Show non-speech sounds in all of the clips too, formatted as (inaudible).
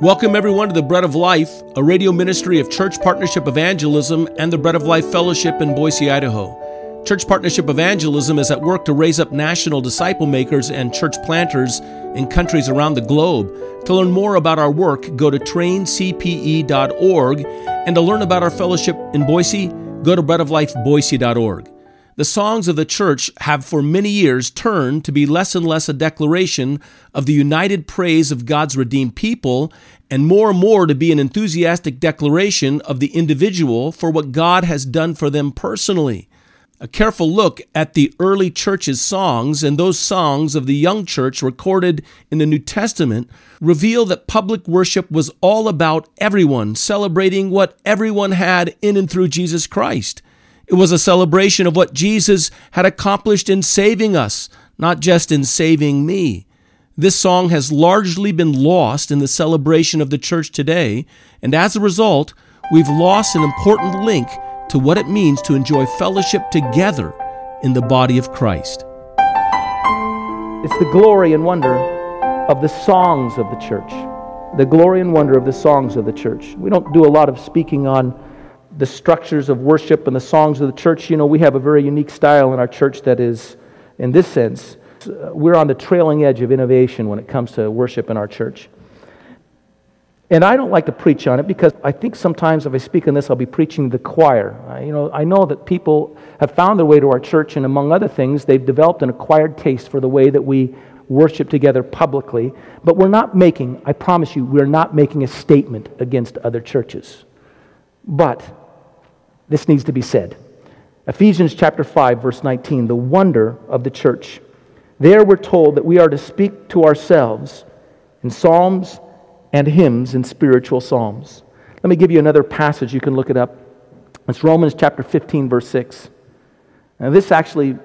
Welcome, everyone, to the Bread of Life, a radio ministry of Church Partnership Evangelism and the Bread of Life Fellowship in Boise, Idaho. Church Partnership Evangelism is at work to raise up national disciple makers and church planters in countries around the globe. To learn more about our work, go to traincpe.org, and to learn about our fellowship in Boise, go to breadoflifeboise.org. The songs of the church have for many years turned to be less and less a declaration of the united praise of God's redeemed people and more and more to be an enthusiastic declaration of the individual for what God has done for them personally. A careful look at the early church's songs and those songs of the young church recorded in the New Testament reveal that public worship was all about everyone celebrating what everyone had in and through Jesus Christ. It was a celebration of what Jesus had accomplished in saving us, not just in saving me. This song has largely been lost in the celebration of the church today, and as a result, we've lost an important link to what it means to enjoy fellowship together in the body of Christ. It's the glory and wonder of the songs of the church. The glory and wonder of the songs of the church. We don't do a lot of speaking on the structures of worship and the songs of the church. You know, we have a very unique style in our church that is, in this sense, we're on the trailing edge of innovation when it comes to worship in our church. And I don't like to preach on it because I think sometimes if I speak on this, I'll be preaching to the choir. I, you know, I know that people have found their way to our church, and among other things, they've developed an acquired taste for the way that we worship together publicly. But we're not making, I promise you, we're not making a statement against other churches. But this needs to be said. Ephesians chapter 5 verse 19, the wonder of the church. There we're told that we are to speak to ourselves in psalms and hymns and spiritual psalms. Let me give you another passage you can look it up. It's Romans chapter 15 verse 6. Now this actually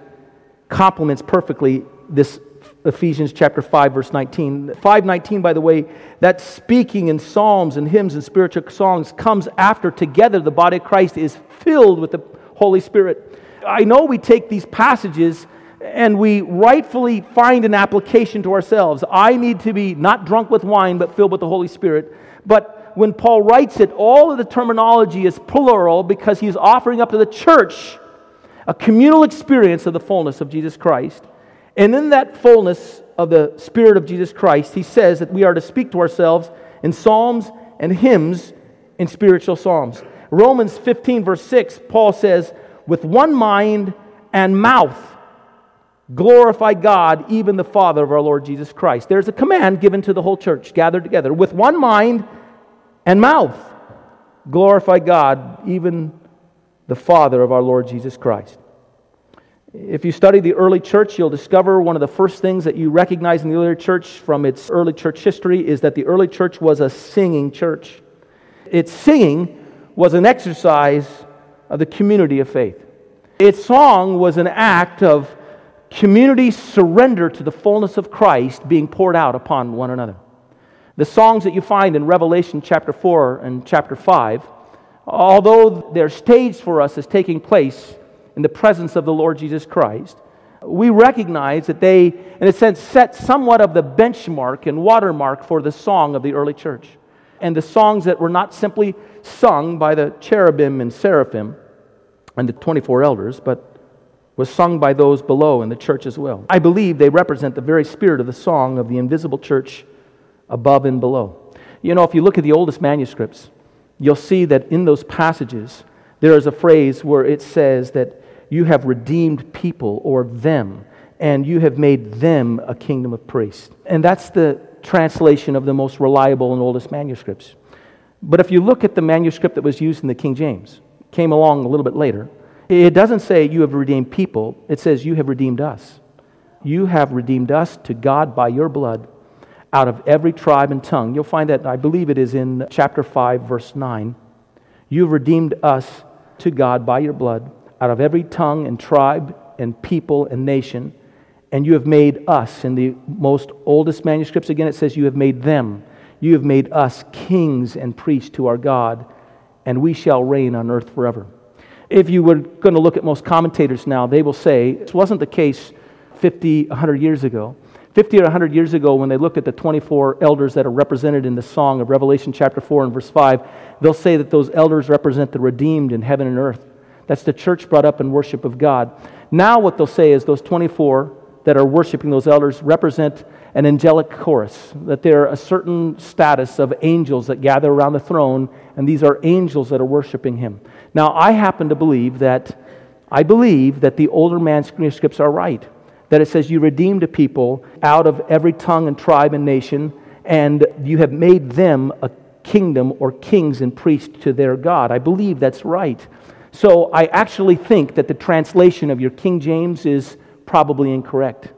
complements perfectly this Ephesians chapter 5 verse 19. 519 by the way, that speaking in psalms and hymns and spiritual songs comes after together the body of Christ is filled with the Holy Spirit. I know we take these passages and we rightfully find an application to ourselves. I need to be not drunk with wine but filled with the Holy Spirit. But when Paul writes it, all of the terminology is plural because he's offering up to the church a communal experience of the fullness of Jesus Christ. And in that fullness of the Spirit of Jesus Christ, he says that we are to speak to ourselves in psalms and hymns in spiritual psalms. Romans 15, verse 6, Paul says, with one mind and mouth, glorify God, even the Father of our Lord Jesus Christ. There's a command given to the whole church gathered together. With one mind and mouth, glorify God, even the Father of our Lord Jesus Christ. If you study the early church, you'll discover one of the first things that you recognize in the early church from its early church history is that the early church was a singing church. Its singing was an exercise of the community of faith. Its song was an act of community surrender to the fullness of Christ being poured out upon one another. The songs that you find in Revelation chapter 4 and chapter 5, although they're staged for us as taking place in the presence of the Lord Jesus Christ, we recognize that they, in a sense, set somewhat of the benchmark and watermark for the song of the early church. And the songs that were not simply sung by the cherubim and seraphim and the 24 elders, but was sung by those below in the church as well. I believe they represent the very spirit of the song of the invisible church above and below. You know, if you look at the oldest manuscripts, you'll see that in those passages, there is a phrase where it says that you have redeemed people or them, and you have made them a kingdom of priests. And that's the translation of the most reliable and oldest manuscripts. But if you look at the manuscript that was used in the King James, came along a little bit later, it doesn't say you have redeemed people, it says you have redeemed us. You have redeemed us to God by your blood out of every tribe and tongue. You'll find that, I believe it is in chapter 5, verse 9. You have redeemed us to God by your blood out of every tongue and tribe and people and nation, and you have made us, in the most oldest manuscripts, again, it says, You have made them. You have made us kings and priests to our God, and we shall reign on earth forever. If you were going to look at most commentators now, they will say this wasn't the case 50, 100 years ago. 50 or 100 years ago, when they looked at the 24 elders that are represented in the song of Revelation chapter 4 and verse 5, they'll say that those elders represent the redeemed in heaven and earth. That's the church brought up in worship of God. Now, what they'll say is those 24 that are worshiping those elders represent an angelic chorus, that they're a certain status of angels that gather around the throne, and these are angels that are worshiping him. Now, I happen to believe that I believe that the older manuscripts are right. That it says, You redeemed a people out of every tongue and tribe and nation, and you have made them a kingdom or kings and priests to their God. I believe that's right. So I actually think that the translation of your King James is probably incorrect.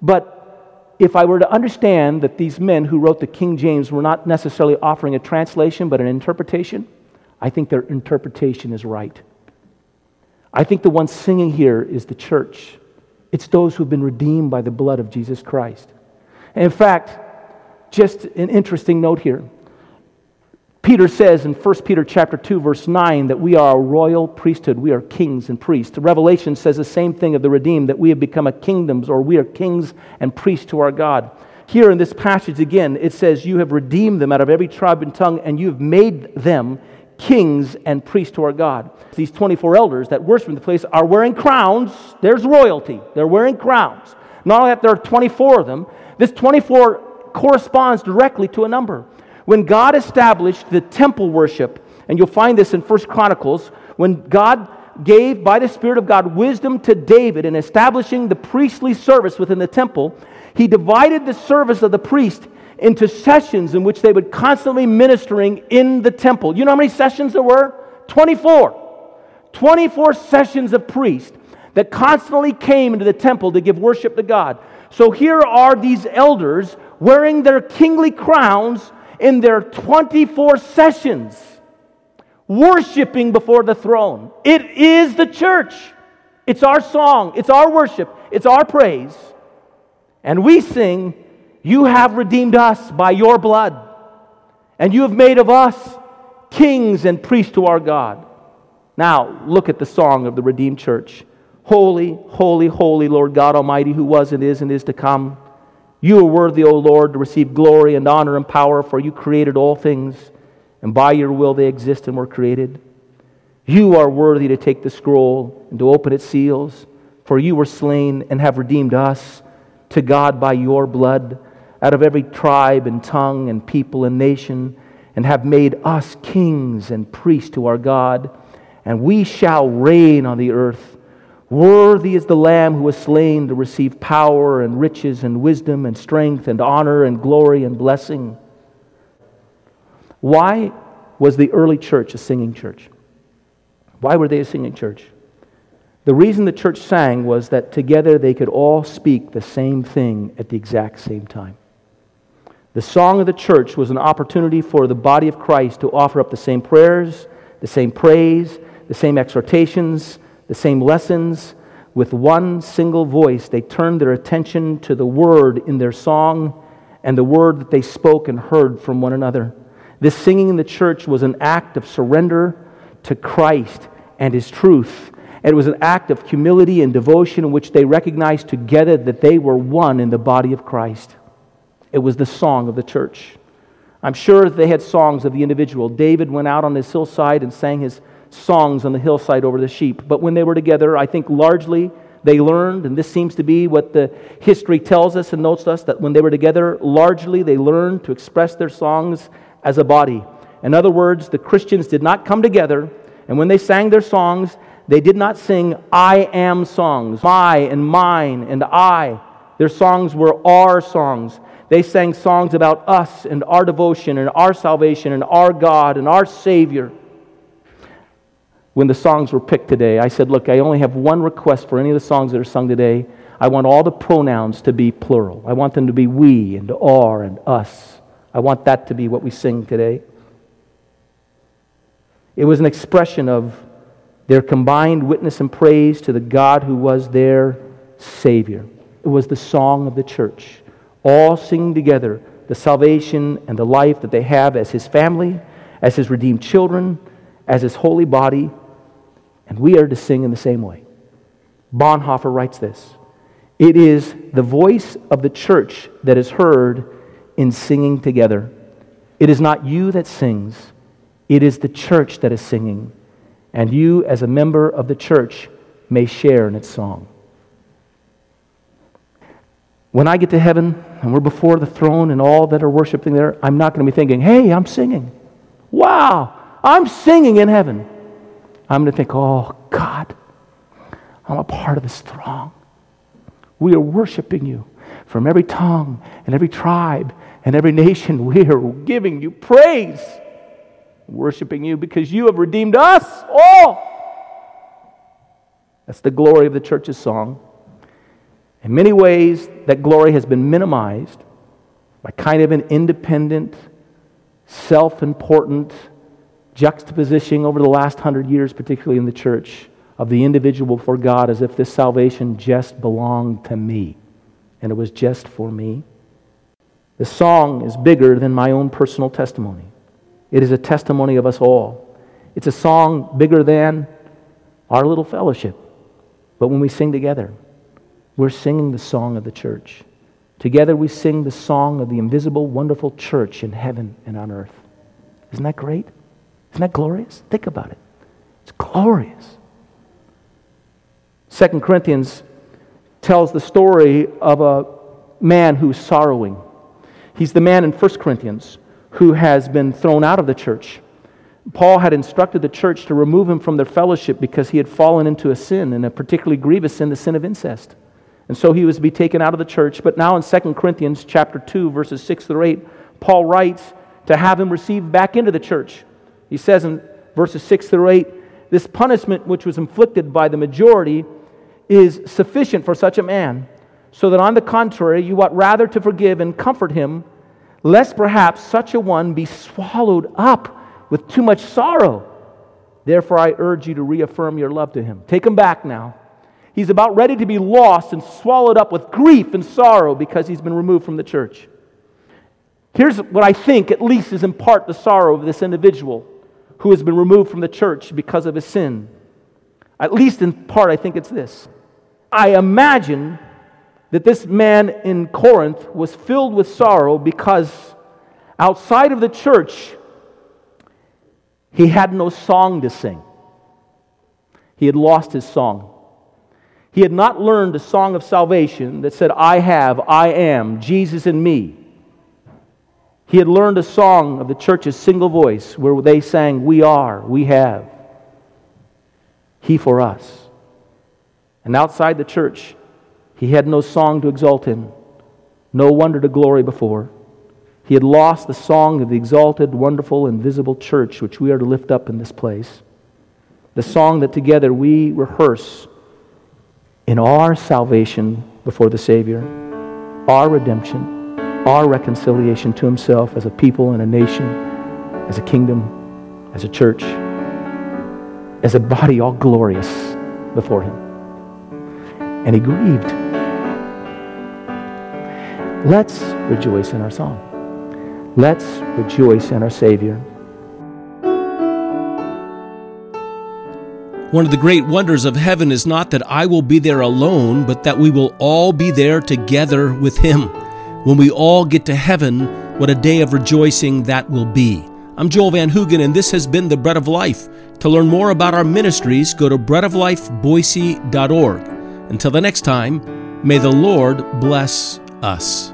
But if I were to understand that these men who wrote the King James were not necessarily offering a translation but an interpretation, I think their interpretation is right. I think the one singing here is the church. It's those who've been redeemed by the blood of Jesus Christ. And in fact, just an interesting note here. Peter says in 1 Peter chapter 2 verse 9 that we are a royal priesthood, we are kings and priests. Revelation says the same thing of the redeemed that we have become a kingdoms or we are kings and priests to our God. Here in this passage again it says you have redeemed them out of every tribe and tongue and you have made them kings and priests to our God. These 24 elders that worship in the place are wearing crowns. There's royalty. They're wearing crowns. Not only that there are 24 of them, this 24 corresponds directly to a number. When God established the temple worship, and you'll find this in First Chronicles, when God gave by the Spirit of God wisdom to David in establishing the priestly service within the temple, he divided the service of the priest into sessions in which they would constantly ministering in the temple. You know how many sessions there were? 24. 24 sessions of priests that constantly came into the temple to give worship to God. So here are these elders wearing their kingly crowns in their 24 sessions, worshiping before the throne. It is the church. It's our song, it's our worship, it's our praise. And we sing, You have redeemed us by your blood, and you have made of us kings and priests to our God. Now, look at the song of the redeemed church. Holy, holy, holy Lord God Almighty, who was and is and is to come. You are worthy, O Lord, to receive glory and honor and power, for you created all things, and by your will they exist and were created. You are worthy to take the scroll and to open its seals, for you were slain and have redeemed us to God by your blood out of every tribe and tongue and people and nation, and have made us kings and priests to our God, and we shall reign on the earth. Worthy is the Lamb who was slain to receive power and riches and wisdom and strength and honor and glory and blessing. Why was the early church a singing church? Why were they a singing church? The reason the church sang was that together they could all speak the same thing at the exact same time. The song of the church was an opportunity for the body of Christ to offer up the same prayers, the same praise, the same exhortations, the same lessons. With one single voice, they turned their attention to the word in their song and the word that they spoke and heard from one another. This singing in the church was an act of surrender to Christ and his truth. And it was an act of humility and devotion in which they recognized together that they were one in the body of Christ. It was the song of the church. I'm sure they had songs of the individual. David went out on his hillside and sang his songs on the hillside over the sheep. But when they were together, I think largely they learned, and this seems to be what the history tells us and notes us, that when they were together, largely they learned to express their songs as a body. In other words, the Christians did not come together, and when they sang their songs, they did not sing I am songs, my and mine and I. Their songs were our songs. They sang songs about us and our devotion and our salvation and our God and our Savior when the songs were picked today, I said, Look, I only have one request for any of the songs that are sung today. I want all the pronouns to be plural. I want them to be we and our and us. I want that to be what we sing today. It was an expression of their combined witness and praise to the God who was their Savior. It was the song of the church, all singing together the salvation and the life that they have as His family, as His redeemed children, as His holy body, and we are to sing in the same way. Bonhoeffer writes this It is the voice of the church that is heard in singing together. It is not you that sings, it is the church that is singing. And you, as a member of the church, may share in its song. When I get to heaven and we're before the throne and all that are worshiping there, I'm not going to be thinking, hey, I'm singing. Wow, I'm singing in heaven. I'm going to think, oh, God, I'm a part of this throng. We are worshiping you from every tongue and every tribe and every nation. (laughs) We are giving you praise, worshiping you because you have redeemed us all. That's the glory of the church's song. In many ways, that glory has been minimized by kind of an independent, self important juxtaposition over the last hundred years, particularly in the church, of the individual for God as if this salvation just belonged to me and it was just for me. The song is bigger than my own personal testimony, it is a testimony of us all. It's a song bigger than our little fellowship. But when we sing together, we're singing the song of the church. Together we sing the song of the invisible, wonderful church in heaven and on earth. Isn't that great? Isn't that glorious? Think about it. It's glorious. Second Corinthians tells the story of a man who's sorrowing. He's the man in 1 Corinthians who has been thrown out of the church. Paul had instructed the church to remove him from their fellowship because he had fallen into a sin, and a particularly grievous sin, the sin of incest. And so he was to be taken out of the church. But now in 2 Corinthians chapter 2, verses 6 through 8, Paul writes to have him received back into the church. He says in verses 6 through 8, this punishment which was inflicted by the majority is sufficient for such a man, so that on the contrary, you ought rather to forgive and comfort him, lest perhaps such a one be swallowed up with too much sorrow. Therefore, I urge you to reaffirm your love to him. Take him back now. He's about ready to be lost and swallowed up with grief and sorrow because he's been removed from the church. Here's what I think, at least, is in part the sorrow of this individual who has been removed from the church because of his sin. At least in part, I think it's this. I imagine that this man in Corinth was filled with sorrow because outside of the church, he had no song to sing. He had lost his song. He had not learned a song of salvation that said, I have, I am, Jesus in me. He had learned a song of the church's single voice where they sang, We are, we have. He for us. And outside the church, he had no song to exalt in, no wonder to glory before. He had lost the song of the exalted, wonderful, invisible church which we are to lift up in this place. The song that together we rehearse in our salvation before the Savior, our redemption, our reconciliation to Himself as a people and a nation, as a kingdom, as a church, as a body all glorious before Him. And He grieved. Let's rejoice in our song. Let's rejoice in our Savior. One of the great wonders of heaven is not that I will be there alone, but that we will all be there together with Him. When we all get to heaven, what a day of rejoicing that will be. I'm Joel Van Hoogen, and this has been The Bread of Life. To learn more about our ministries, go to breadoflifeboise.org. Until the next time, may the Lord bless us.